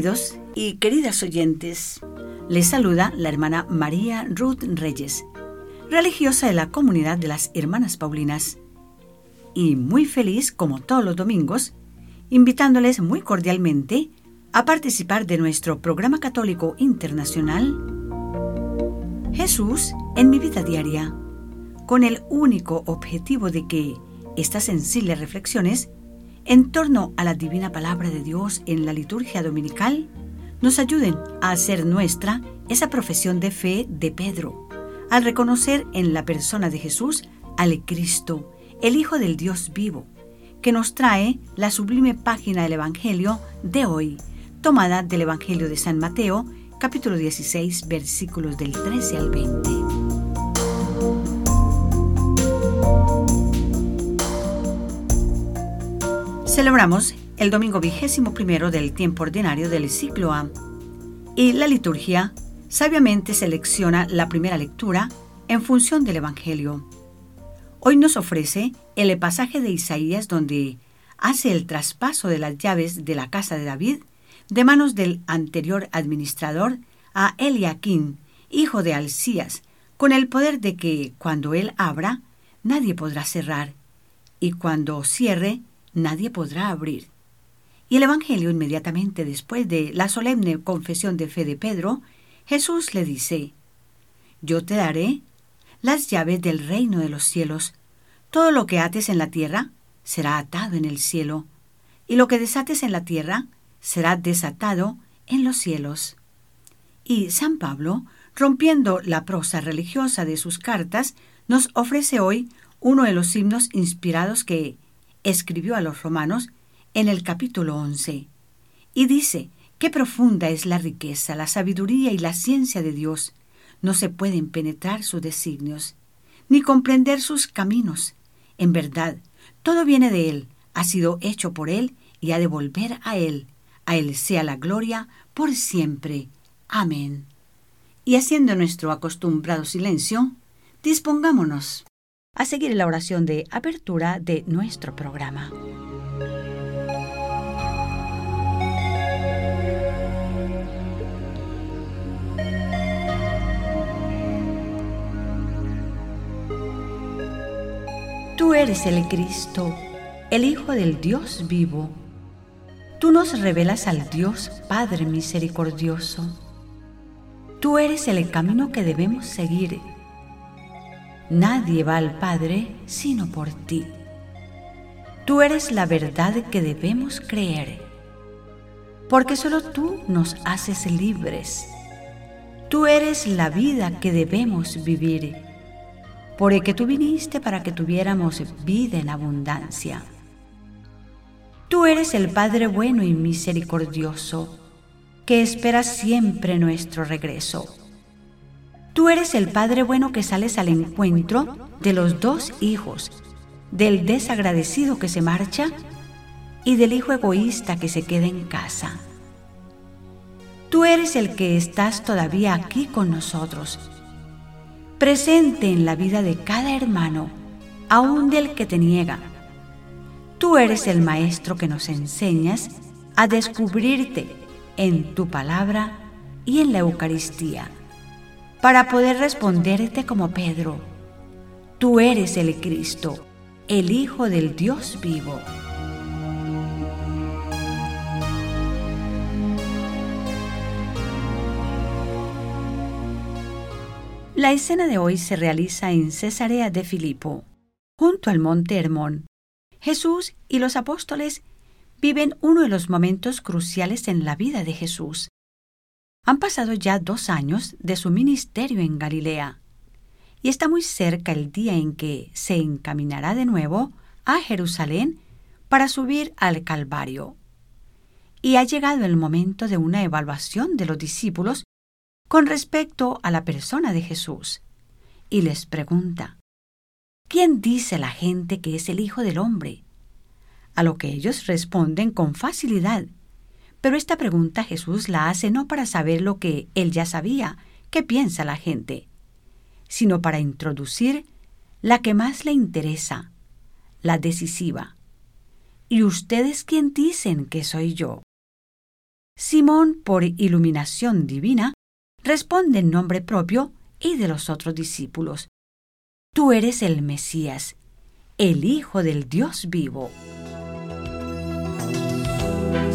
Queridos y queridas oyentes, les saluda la hermana María Ruth Reyes, religiosa de la comunidad de las Hermanas Paulinas, y muy feliz como todos los domingos, invitándoles muy cordialmente a participar de nuestro programa católico internacional Jesús en mi vida diaria, con el único objetivo de que estas sensibles reflexiones en torno a la divina palabra de Dios en la liturgia dominical nos ayuden a hacer nuestra esa profesión de fe de Pedro, al reconocer en la persona de Jesús al Cristo, el Hijo del Dios vivo, que nos trae la sublime página del Evangelio de hoy, tomada del Evangelio de San Mateo, capítulo 16, versículos del 13 al 20. Celebramos el domingo vigésimo primero del tiempo ordinario del ciclo A y la liturgia sabiamente selecciona la primera lectura en función del Evangelio. Hoy nos ofrece el pasaje de Isaías donde hace el traspaso de las llaves de la casa de David de manos del anterior administrador a Eliaquín, hijo de Alcías, con el poder de que cuando él abra, nadie podrá cerrar, y cuando cierre, nadie podrá abrir. Y el Evangelio inmediatamente después de la solemne confesión de fe de Pedro, Jesús le dice, Yo te daré las llaves del reino de los cielos. Todo lo que ates en la tierra será atado en el cielo, y lo que desates en la tierra será desatado en los cielos. Y San Pablo, rompiendo la prosa religiosa de sus cartas, nos ofrece hoy uno de los himnos inspirados que escribió a los romanos en el capítulo 11. Y dice, qué profunda es la riqueza, la sabiduría y la ciencia de Dios. No se pueden penetrar sus designios, ni comprender sus caminos. En verdad, todo viene de Él, ha sido hecho por Él y ha de volver a Él. A Él sea la gloria por siempre. Amén. Y haciendo nuestro acostumbrado silencio, dispongámonos a seguir la oración de apertura de nuestro programa. Tú eres el Cristo, el Hijo del Dios vivo. Tú nos revelas al Dios Padre misericordioso. Tú eres el camino que debemos seguir Nadie va al Padre sino por ti. Tú eres la verdad que debemos creer, porque solo tú nos haces libres. Tú eres la vida que debemos vivir, porque tú viniste para que tuviéramos vida en abundancia. Tú eres el Padre bueno y misericordioso, que espera siempre nuestro regreso Tú eres el Padre bueno que sales al encuentro de los dos hijos, del desagradecido que se marcha y del hijo egoísta que se queda en casa. Tú eres el que estás todavía aquí con nosotros, presente en la vida de cada hermano, aún del que te niega. Tú eres el Maestro que nos enseñas a descubrirte en tu palabra y en la Eucaristía para poder responderte como Pedro, tú eres el Cristo, el Hijo del Dios vivo. La escena de hoy se realiza en Cesarea de Filipo, junto al monte Hermón. Jesús y los apóstoles viven uno de los momentos cruciales en la vida de Jesús, han pasado ya dos años de su ministerio en Galilea y está muy cerca el día en que se encaminará de nuevo a Jerusalén para subir al Calvario. Y ha llegado el momento de una evaluación de los discípulos con respecto a la persona de Jesús. Y les pregunta, ¿quién dice la gente que es el Hijo del Hombre? A lo que ellos responden con facilidad, pero esta pregunta Jesús la hace no para saber lo que él ya sabía, qué piensa la gente, sino para introducir la que más le interesa, la decisiva. ¿Y ustedes quién dicen que soy yo? Simón, por iluminación divina, responde en nombre propio y de los otros discípulos. Tú eres el Mesías, el Hijo del Dios vivo.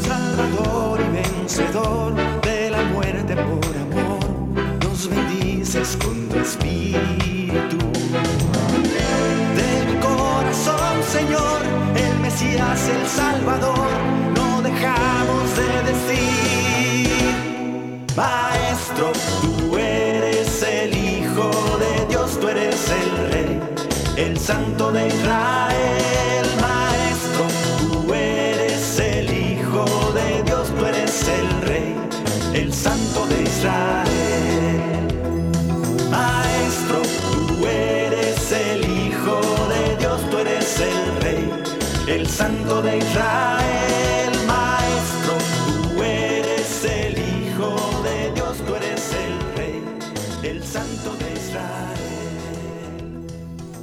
Salvador y vencedor de la muerte por amor, nos bendices con tu espíritu. De mi corazón, Señor, el Mesías, el Salvador, no dejamos de decir, Maestro, tú eres el Hijo de Dios, tú eres el Rey, el Santo de Israel, Santo de Israel. Maestro, tú eres el Hijo de Dios, tú eres el Rey, el Santo de Israel. Maestro, tú eres el Hijo de Dios, tú eres el Rey, el Santo de Israel.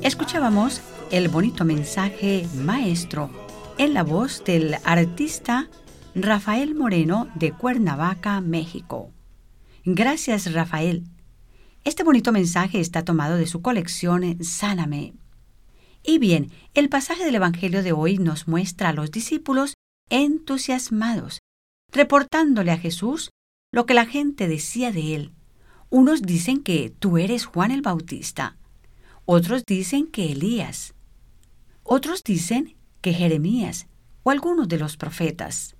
Escuchábamos el bonito mensaje Maestro en la voz del artista Rafael Moreno de Cuernavaca, México. Gracias, Rafael. Este bonito mensaje está tomado de su colección Sáname. Y bien, el pasaje del Evangelio de hoy nos muestra a los discípulos entusiasmados, reportándole a Jesús lo que la gente decía de él. Unos dicen que tú eres Juan el Bautista, otros dicen que Elías, otros dicen que Jeremías o algunos de los profetas.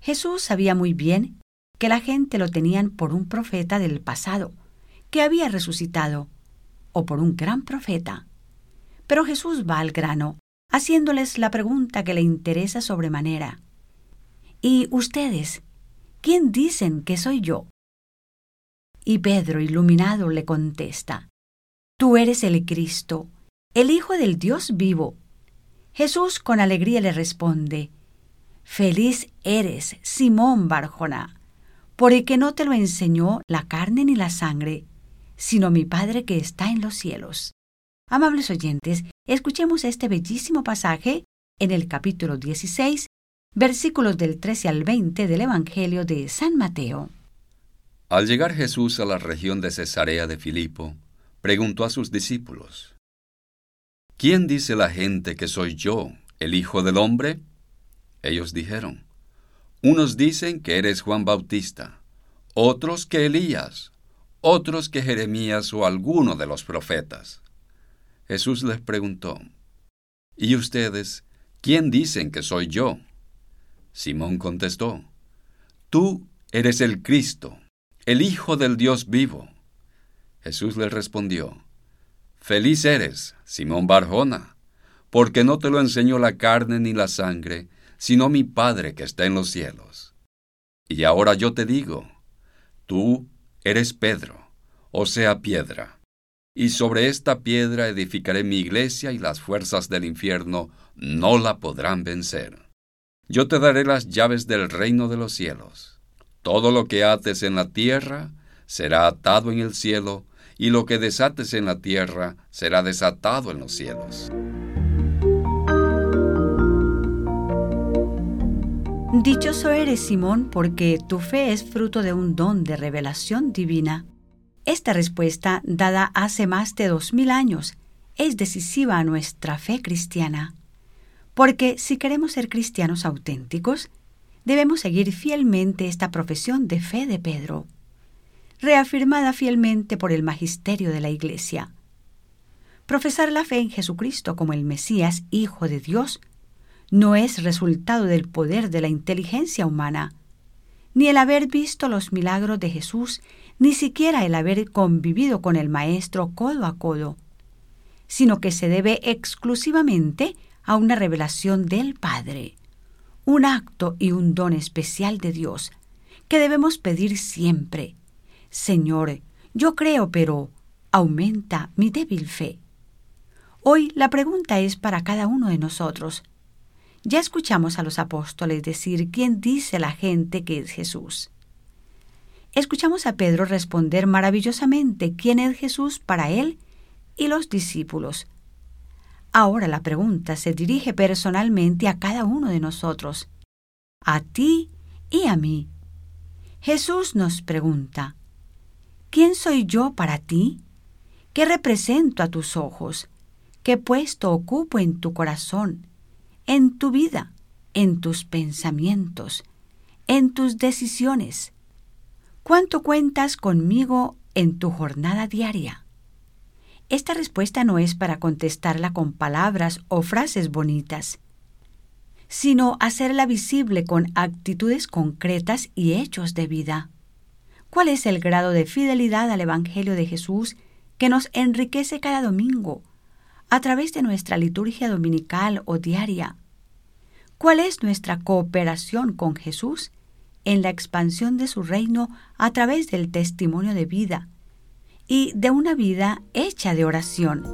Jesús sabía muy bien que la gente lo tenían por un profeta del pasado, que había resucitado, o por un gran profeta. Pero Jesús va al grano, haciéndoles la pregunta que le interesa sobremanera. ¿Y ustedes? ¿Quién dicen que soy yo? Y Pedro, iluminado, le contesta, Tú eres el Cristo, el Hijo del Dios vivo. Jesús con alegría le responde, Feliz eres, Simón Barjona, porque no te lo enseñó la carne ni la sangre, sino mi Padre que está en los cielos. Amables oyentes, escuchemos este bellísimo pasaje en el capítulo 16, versículos del 13 al 20 del Evangelio de San Mateo. Al llegar Jesús a la región de Cesarea de Filipo, preguntó a sus discípulos, ¿Quién dice la gente que soy yo, el Hijo del Hombre? Ellos dijeron, unos dicen que eres Juan Bautista, otros que Elías, otros que Jeremías o alguno de los profetas. Jesús les preguntó, ¿Y ustedes quién dicen que soy yo? Simón contestó, Tú eres el Cristo, el Hijo del Dios vivo. Jesús le respondió, Feliz eres, Simón Barjona, porque no te lo enseñó la carne ni la sangre, sino mi Padre que está en los cielos. Y ahora yo te digo, tú eres Pedro, o sea, piedra, y sobre esta piedra edificaré mi iglesia y las fuerzas del infierno no la podrán vencer. Yo te daré las llaves del reino de los cielos. Todo lo que ates en la tierra será atado en el cielo, y lo que desates en la tierra será desatado en los cielos. Dichoso eres, Simón, porque tu fe es fruto de un don de revelación divina. Esta respuesta, dada hace más de dos mil años, es decisiva a nuestra fe cristiana. Porque si queremos ser cristianos auténticos, debemos seguir fielmente esta profesión de fe de Pedro, reafirmada fielmente por el magisterio de la Iglesia. Profesar la fe en Jesucristo como el Mesías, Hijo de Dios, no es resultado del poder de la inteligencia humana, ni el haber visto los milagros de Jesús, ni siquiera el haber convivido con el Maestro codo a codo, sino que se debe exclusivamente a una revelación del Padre, un acto y un don especial de Dios, que debemos pedir siempre. Señor, yo creo, pero aumenta mi débil fe. Hoy la pregunta es para cada uno de nosotros. Ya escuchamos a los apóstoles decir quién dice la gente que es Jesús. Escuchamos a Pedro responder maravillosamente quién es Jesús para él y los discípulos. Ahora la pregunta se dirige personalmente a cada uno de nosotros, a ti y a mí. Jesús nos pregunta, ¿quién soy yo para ti? ¿Qué represento a tus ojos? ¿Qué puesto ocupo en tu corazón, en tu vida, en tus pensamientos, en tus decisiones? ¿Cuánto cuentas conmigo en tu jornada diaria? Esta respuesta no es para contestarla con palabras o frases bonitas, sino hacerla visible con actitudes concretas y hechos de vida. ¿Cuál es el grado de fidelidad al Evangelio de Jesús que nos enriquece cada domingo a través de nuestra liturgia dominical o diaria? ¿Cuál es nuestra cooperación con Jesús en la expansión de su reino a través del testimonio de vida y de una vida hecha de oración.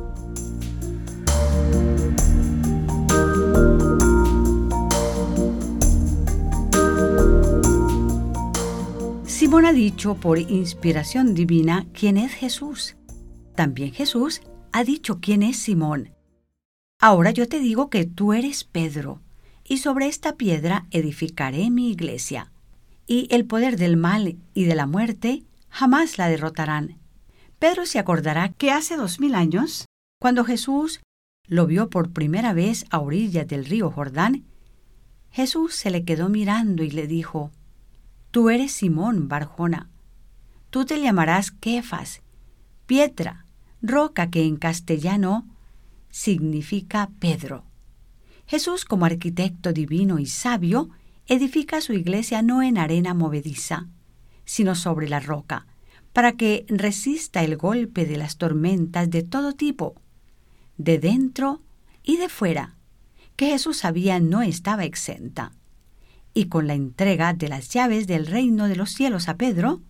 Simón ha dicho por inspiración divina quién es Jesús. También Jesús ha dicho quién es Simón. Ahora yo te digo que tú eres Pedro, y sobre esta piedra edificaré mi iglesia, y el poder del mal y de la muerte jamás la derrotarán. Pedro se acordará que hace dos mil años, cuando Jesús lo vio por primera vez a orillas del río Jordán, Jesús se le quedó mirando y le dijo, Tú eres Simón Barjona, tú te llamarás Kefas, piedra, roca que en castellano significa Pedro. Jesús, como arquitecto divino y sabio, edifica su iglesia no en arena movediza, sino sobre la roca, para que resista el golpe de las tormentas de todo tipo, de dentro y de fuera, que Jesús sabía no estaba exenta. Y con la entrega de las llaves del reino de los cielos a Pedro,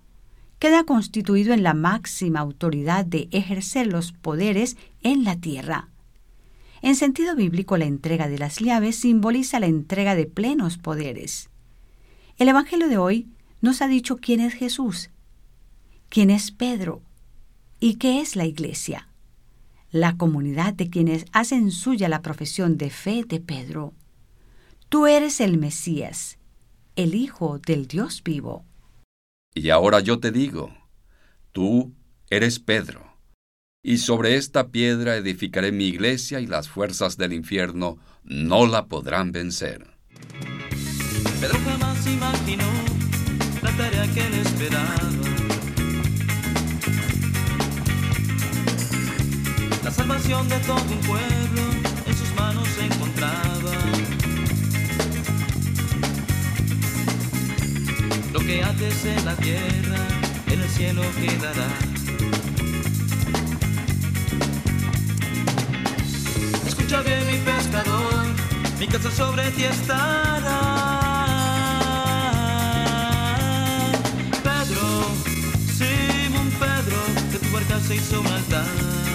queda constituido en la máxima autoridad de ejercer los poderes en la tierra. En sentido bíblico, la entrega de las llaves simboliza la entrega de plenos poderes. El Evangelio de hoy nos ha dicho quién es Jesús quién es Pedro y qué es la Iglesia, la comunidad de quienes hacen suya la profesión de fe de Pedro. Tú eres el Mesías, el Hijo del Dios vivo. Y ahora yo te digo, tú eres Pedro, y sobre esta piedra edificaré mi iglesia y las fuerzas del infierno no la podrán vencer. Pedro jamás imaginó la tarea que le esperaba La salvación de todo un pueblo en sus manos se que haces en la tierra, en el cielo quedará. Escucha bien mi pescador, mi casa sobre ti estará. Pedro, Simón Pedro, de tu barca se hizo un altar.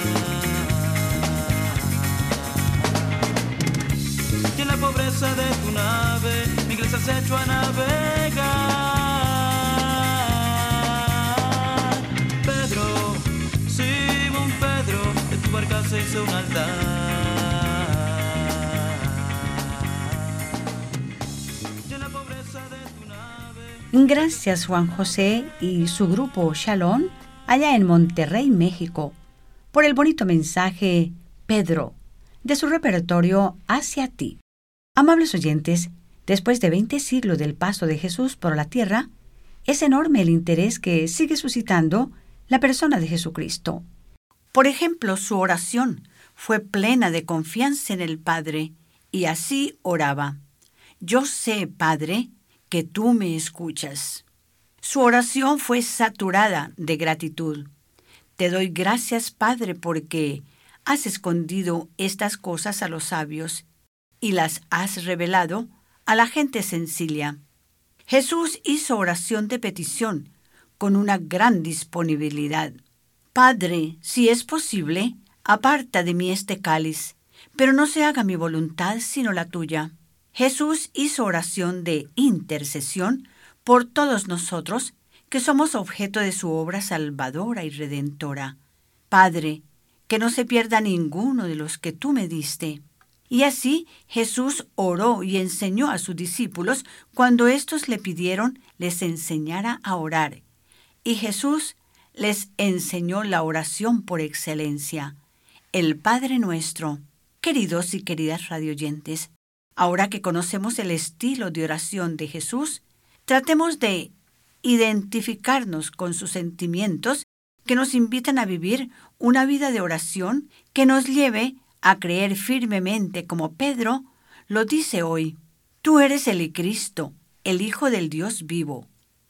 pobreza de tu nave, mi iglesia se echó a navegar. Gracias Juan José y su grupo Shalom allá en Monterrey, México, por el bonito mensaje Pedro de su repertorio Hacia ti. Amables oyentes, después de 20 siglos del paso de Jesús por la tierra, es enorme el interés que sigue suscitando la persona de Jesucristo. Por ejemplo, su oración fue plena de confianza en el Padre, y así oraba. Yo sé, Padre, que tú me escuchas. Su oración fue saturada de gratitud. Te doy gracias, Padre, porque has escondido estas cosas a los sabios y las has revelado a la gente sencilla. Jesús hizo oración de petición con una gran disponibilidad. Padre, si es posible, aparta de mí este cáliz, pero no se haga mi voluntad sino la tuya. Jesús hizo oración de intercesión por todos nosotros que somos objeto de su obra salvadora y redentora. Padre, que no se pierda ninguno de los que tú me diste Y así Jesús oró y enseñó a sus discípulos cuando éstos le pidieron les enseñara a orar. Y Jesús les enseñó la oración por excelencia, el Padre nuestro. Queridos y queridas radioyentes, ahora que conocemos el estilo de oración de Jesús, tratemos de identificarnos con sus sentimientos que nos invitan a vivir una vida de oración que nos lleve a creer firmemente como Pedro lo dice hoy. Tú eres el Cristo, el Hijo del Dios vivo.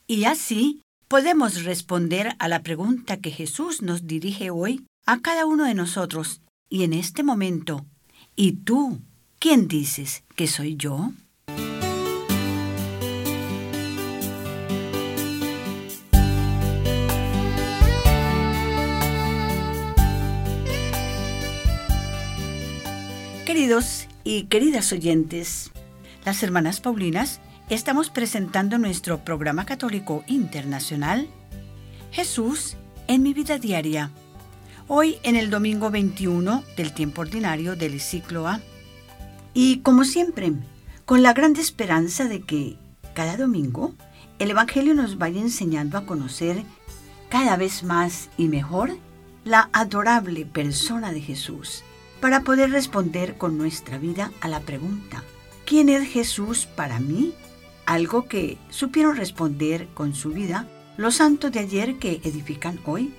Y así podemos responder a la pregunta que Jesús nos dirige hoy a cada uno de nosotros y en este momento. ¿Y tú? ¿Quién dices que soy yo? Queridos y queridas oyentes, las hermanas Paulinas estamos presentando nuestro programa católico internacional Jesús en mi vida diaria. Hoy en el domingo 21 del tiempo ordinario del ciclo A. Y como siempre, con la gran esperanza de que cada domingo el Evangelio nos vaya enseñando a conocer cada vez más y mejor la adorable persona de Jesús para poder responder con nuestra vida a la pregunta, ¿quién es Jesús para mí? Algo que supieron responder con su vida los santos de ayer que edifican hoy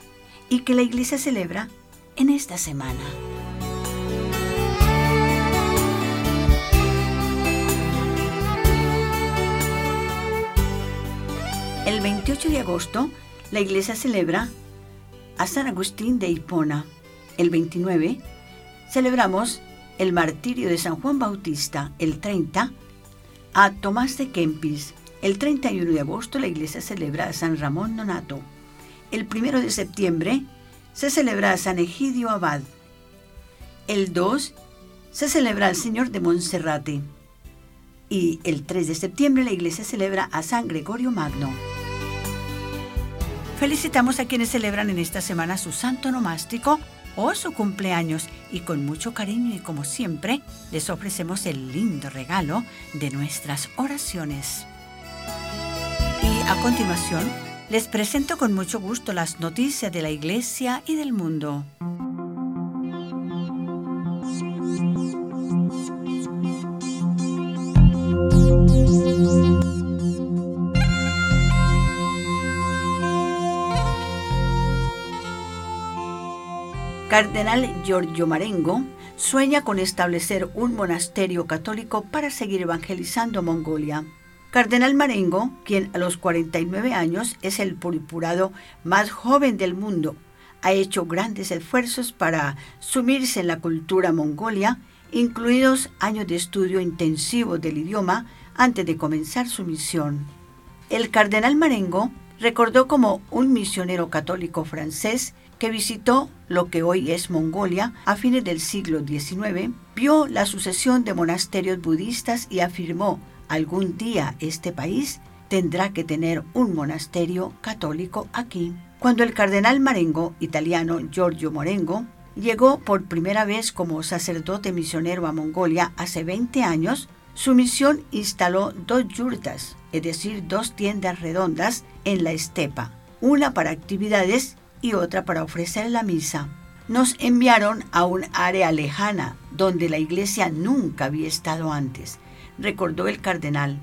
y que la iglesia celebra en esta semana. El 28 de agosto, la iglesia celebra a San Agustín de Hipona. El 29, celebramos el martirio de San Juan Bautista el 30, a Tomás de Kempis. El 31 de agosto la iglesia celebra a San Ramón Nonato. El 1 de septiembre se celebra a San Egidio Abad. El 2 se celebra al Señor de Monserrate. Y el 3 de septiembre la iglesia celebra a San Gregorio Magno. Felicitamos a quienes celebran en esta semana su santo nomástico o su cumpleaños y con mucho cariño y como siempre les ofrecemos el lindo regalo de nuestras oraciones. Y a continuación les presento con mucho gusto las noticias de la Iglesia y del mundo. Cardenal Giorgio Marengo sueña con establecer un monasterio católico para seguir evangelizando Mongolia. Cardenal Marengo, quien a los 49 años es el purpurado más joven del mundo, ha hecho grandes esfuerzos para sumirse en la cultura mongolia, incluidos años de estudio intensivo del idioma antes de comenzar su misión. El cardenal Marengo recordó como un misionero católico francés que visitó lo que hoy es Mongolia a fines del siglo XIX, vio la sucesión de monasterios budistas y afirmó, algún día este país tendrá que tener un monasterio católico aquí. Cuando el cardenal Marengo, italiano Giorgio Morengo, llegó por primera vez como sacerdote misionero a Mongolia hace 20 años, su misión instaló dos yurtas, es decir, dos tiendas redondas en la estepa, una para actividades y otra para ofrecer la misa. Nos enviaron a un área lejana donde la iglesia nunca había estado antes, recordó el cardenal.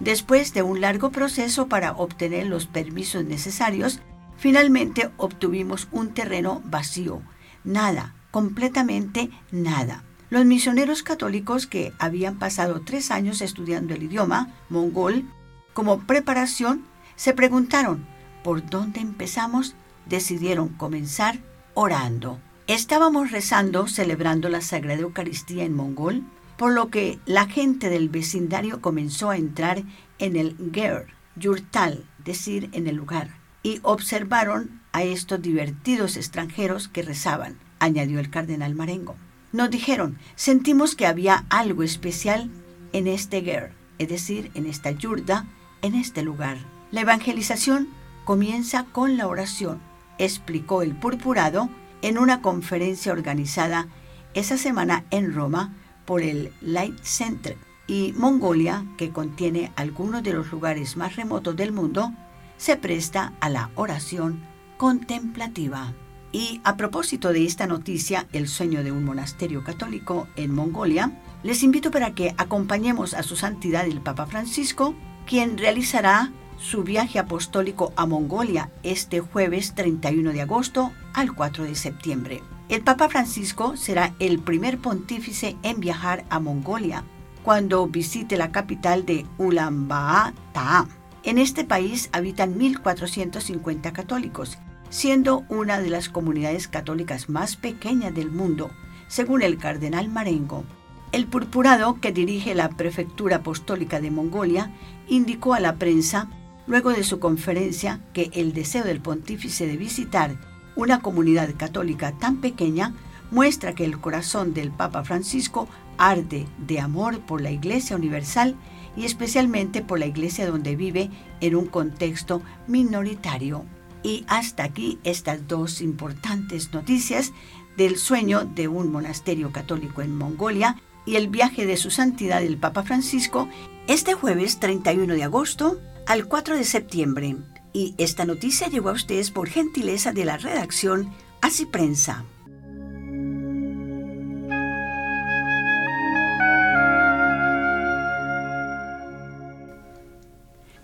Después de un largo proceso para obtener los permisos necesarios, finalmente obtuvimos un terreno vacío, nada, completamente nada. Los misioneros católicos que habían pasado tres años estudiando el idioma mongol como preparación se preguntaron, ¿por dónde empezamos? Decidieron comenzar orando. Estábamos rezando, celebrando la Sagrada Eucaristía en mongol, por lo que la gente del vecindario comenzó a entrar en el ger, yurtal, decir en el lugar, y observaron a estos divertidos extranjeros que rezaban, añadió el cardenal Marengo. Nos dijeron, sentimos que había algo especial en este ger, es decir, en esta yurda, en este lugar. La evangelización comienza con la oración explicó el purpurado en una conferencia organizada esa semana en Roma por el Light Center y Mongolia, que contiene algunos de los lugares más remotos del mundo, se presta a la oración contemplativa. Y a propósito de esta noticia, el sueño de un monasterio católico en Mongolia, les invito para que acompañemos a su santidad el Papa Francisco, quien realizará su viaje apostólico a Mongolia este jueves 31 de agosto al 4 de septiembre. El Papa Francisco será el primer pontífice en viajar a Mongolia cuando visite la capital de Ulaanbaatar. En este país habitan 1.450 católicos siendo una de las comunidades católicas más pequeñas del mundo, según el cardenal Marengo. El purpurado, que dirige la prefectura apostólica de Mongolia, indicó a la prensa, luego de su conferencia, que el deseo del pontífice de visitar una comunidad católica tan pequeña muestra que el corazón del Papa Francisco arde de amor por la Iglesia Universal y especialmente por la Iglesia donde vive en un contexto minoritario. Y hasta aquí estas dos importantes noticias del sueño de un monasterio católico en Mongolia y el viaje de su santidad el Papa Francisco este jueves 31 de agosto al 4 de septiembre. Y esta noticia llegó a ustedes por gentileza de la redacción Así Prensa.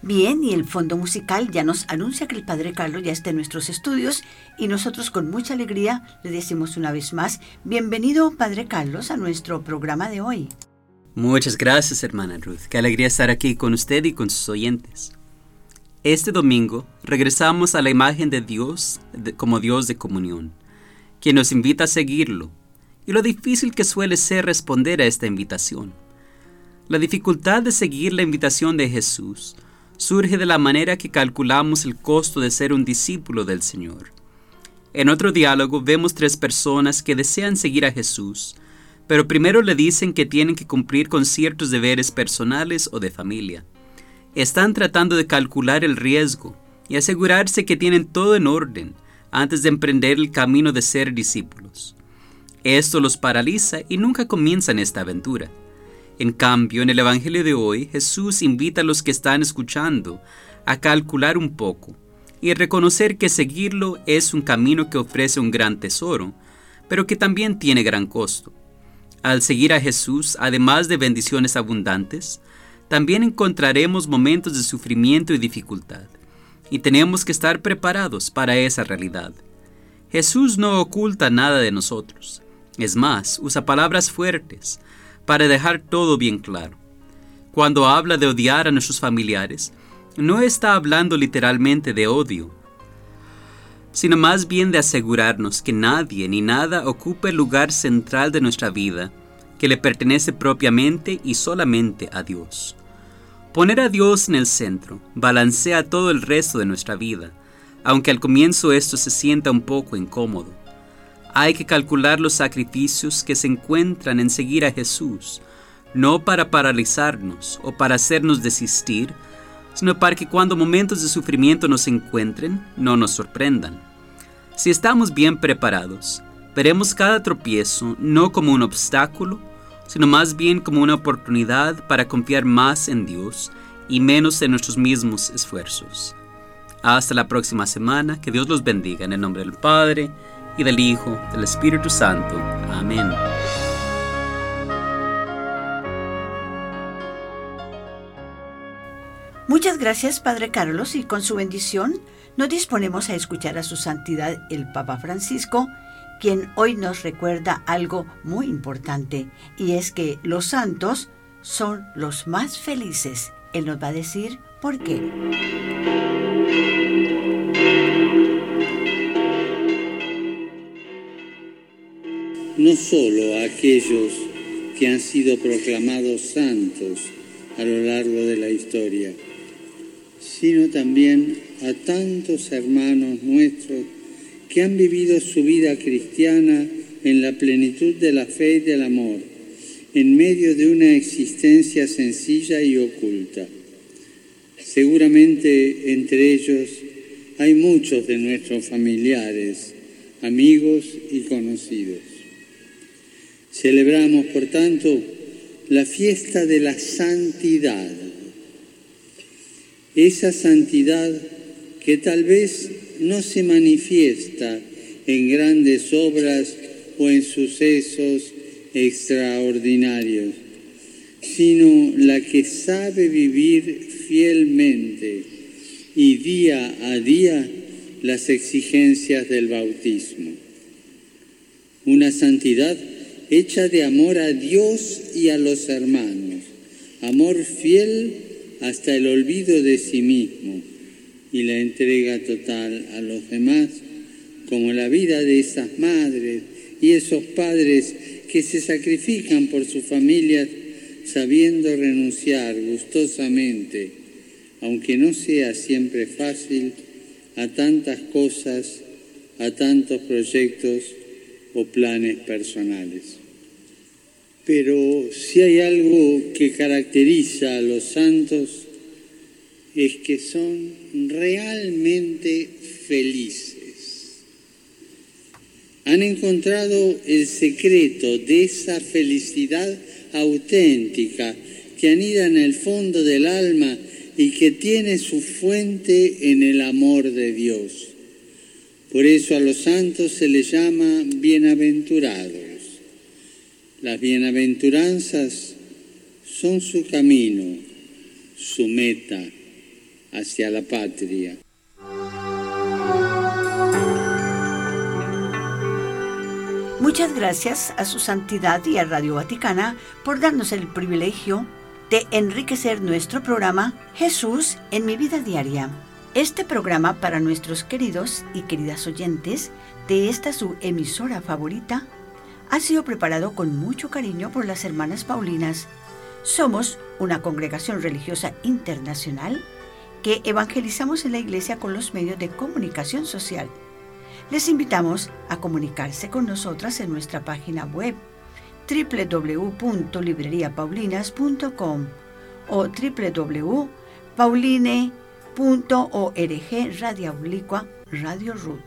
Bien, y el fondo musical ya nos anuncia que el Padre Carlos ya está en nuestros estudios y nosotros con mucha alegría le decimos una vez más, bienvenido Padre Carlos a nuestro programa de hoy. Muchas gracias hermana Ruth, qué alegría estar aquí con usted y con sus oyentes. Este domingo regresamos a la imagen de Dios como Dios de comunión, quien nos invita a seguirlo, y lo difícil que suele ser responder a esta invitación. La dificultad de seguir la invitación de Jesús surge de la manera que calculamos el costo de ser un discípulo del Señor. En otro diálogo vemos tres personas que desean seguir a Jesús, pero primero le dicen que tienen que cumplir con ciertos deberes personales o de familia. Están tratando de calcular el riesgo y asegurarse que tienen todo en orden antes de emprender el camino de ser discípulos. Esto los paraliza y nunca comienzan esta aventura. En cambio, en el Evangelio de hoy, Jesús invita a los que están escuchando a calcular un poco y reconocer que seguirlo es un camino que ofrece un gran tesoro, pero que también tiene gran costo. Al seguir a Jesús, además de bendiciones abundantes, también encontraremos momentos de sufrimiento y dificultad, y tenemos que estar preparados para esa realidad. Jesús no oculta nada de nosotros, es más, usa palabras fuertes, para dejar todo bien claro. Cuando habla de odiar a nuestros familiares, no está hablando literalmente de odio, sino más bien de asegurarnos que nadie ni nada ocupe el lugar central de nuestra vida, que le pertenece propiamente y solamente a Dios. Poner a Dios en el centro balancea todo el resto de nuestra vida, aunque al comienzo esto se sienta un poco incómodo. Hay que calcular los sacrificios que se encuentran en seguir a Jesús, no para paralizarnos o para hacernos desistir, sino para que cuando momentos de sufrimiento nos encuentren, no nos sorprendan. Si estamos bien preparados, veremos cada tropiezo no como un obstáculo, sino más bien como una oportunidad para confiar más en Dios y menos en nuestros mismos esfuerzos. Hasta la próxima semana, que Dios los bendiga en el nombre del Padre, y del Hijo, del Espíritu Santo. Amén. Muchas gracias, Padre Carlos, y con su bendición nos disponemos a escuchar a su santidad el Papa Francisco, quien hoy nos recuerda algo muy importante, y es que los santos son los más felices. Él nos va a decir por qué. no solo a aquellos que han sido proclamados santos a lo largo de la historia, sino también a tantos hermanos nuestros que han vivido su vida cristiana en la plenitud de la fe y del amor, en medio de una existencia sencilla y oculta. Seguramente entre ellos hay muchos de nuestros familiares, amigos y conocidos. Celebramos, por tanto, la fiesta de la santidad. Esa santidad que tal vez no se manifiesta en grandes obras o en sucesos extraordinarios, sino la que sabe vivir fielmente y día a día las exigencias del bautismo. Una santidad hecha de amor a Dios y a los hermanos, amor fiel hasta el olvido de sí mismo y la entrega total a los demás, como la vida de esas madres y esos padres que se sacrifican por sus familias sabiendo renunciar gustosamente, aunque no sea siempre fácil, a tantas cosas, a tantos proyectos o planes personales. Pero si hay algo que caracteriza a los santos es que son realmente felices. Han encontrado el secreto de esa felicidad auténtica que anida en el fondo del alma y que tiene su fuente en el amor de Dios. Por eso a los santos se les llama bienaventurados. Las bienaventuranzas son su camino, su meta hacia la patria. Muchas gracias a su santidad y a Radio Vaticana por darnos el privilegio de enriquecer nuestro programa Jesús en mi vida diaria. Este programa para nuestros queridos y queridas oyentes de esta su emisora favorita ha sido preparado con mucho cariño por las hermanas Paulinas. Somos una congregación religiosa internacional que evangelizamos en la iglesia con los medios de comunicación social. Les invitamos a comunicarse con nosotras en nuestra página web www.libreriapaulinas.com o www.pauline.com .org Radio Oblicua Radio Ruth.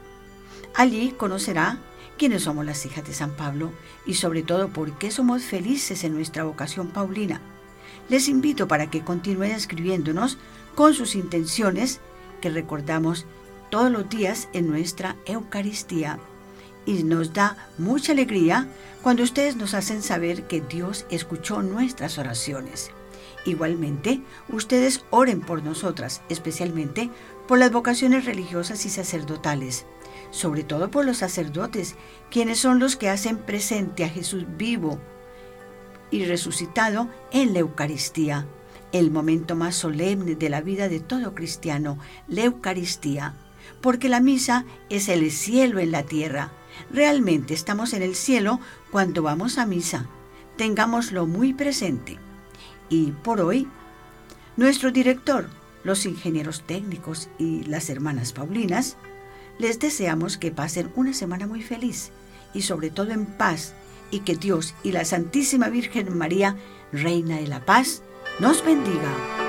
Allí conocerá quiénes somos las hijas de San Pablo y sobre todo por qué somos felices en nuestra vocación paulina. Les invito para que continúen escribiéndonos con sus intenciones que recordamos todos los días en nuestra Eucaristía. Y nos da mucha alegría cuando ustedes nos hacen saber que Dios escuchó nuestras oraciones. Igualmente, ustedes oren por nosotras, especialmente por las vocaciones religiosas y sacerdotales, sobre todo por los sacerdotes, quienes son los que hacen presente a Jesús vivo y resucitado en la Eucaristía, el momento más solemne de la vida de todo cristiano, la Eucaristía, porque la misa es el cielo en la tierra. Realmente estamos en el cielo cuando vamos a misa. Tengámoslo muy presente. Y por hoy, nuestro director, los ingenieros técnicos y las hermanas Paulinas, les deseamos que pasen una semana muy feliz y sobre todo en paz y que Dios y la Santísima Virgen María, Reina de la Paz, nos bendiga.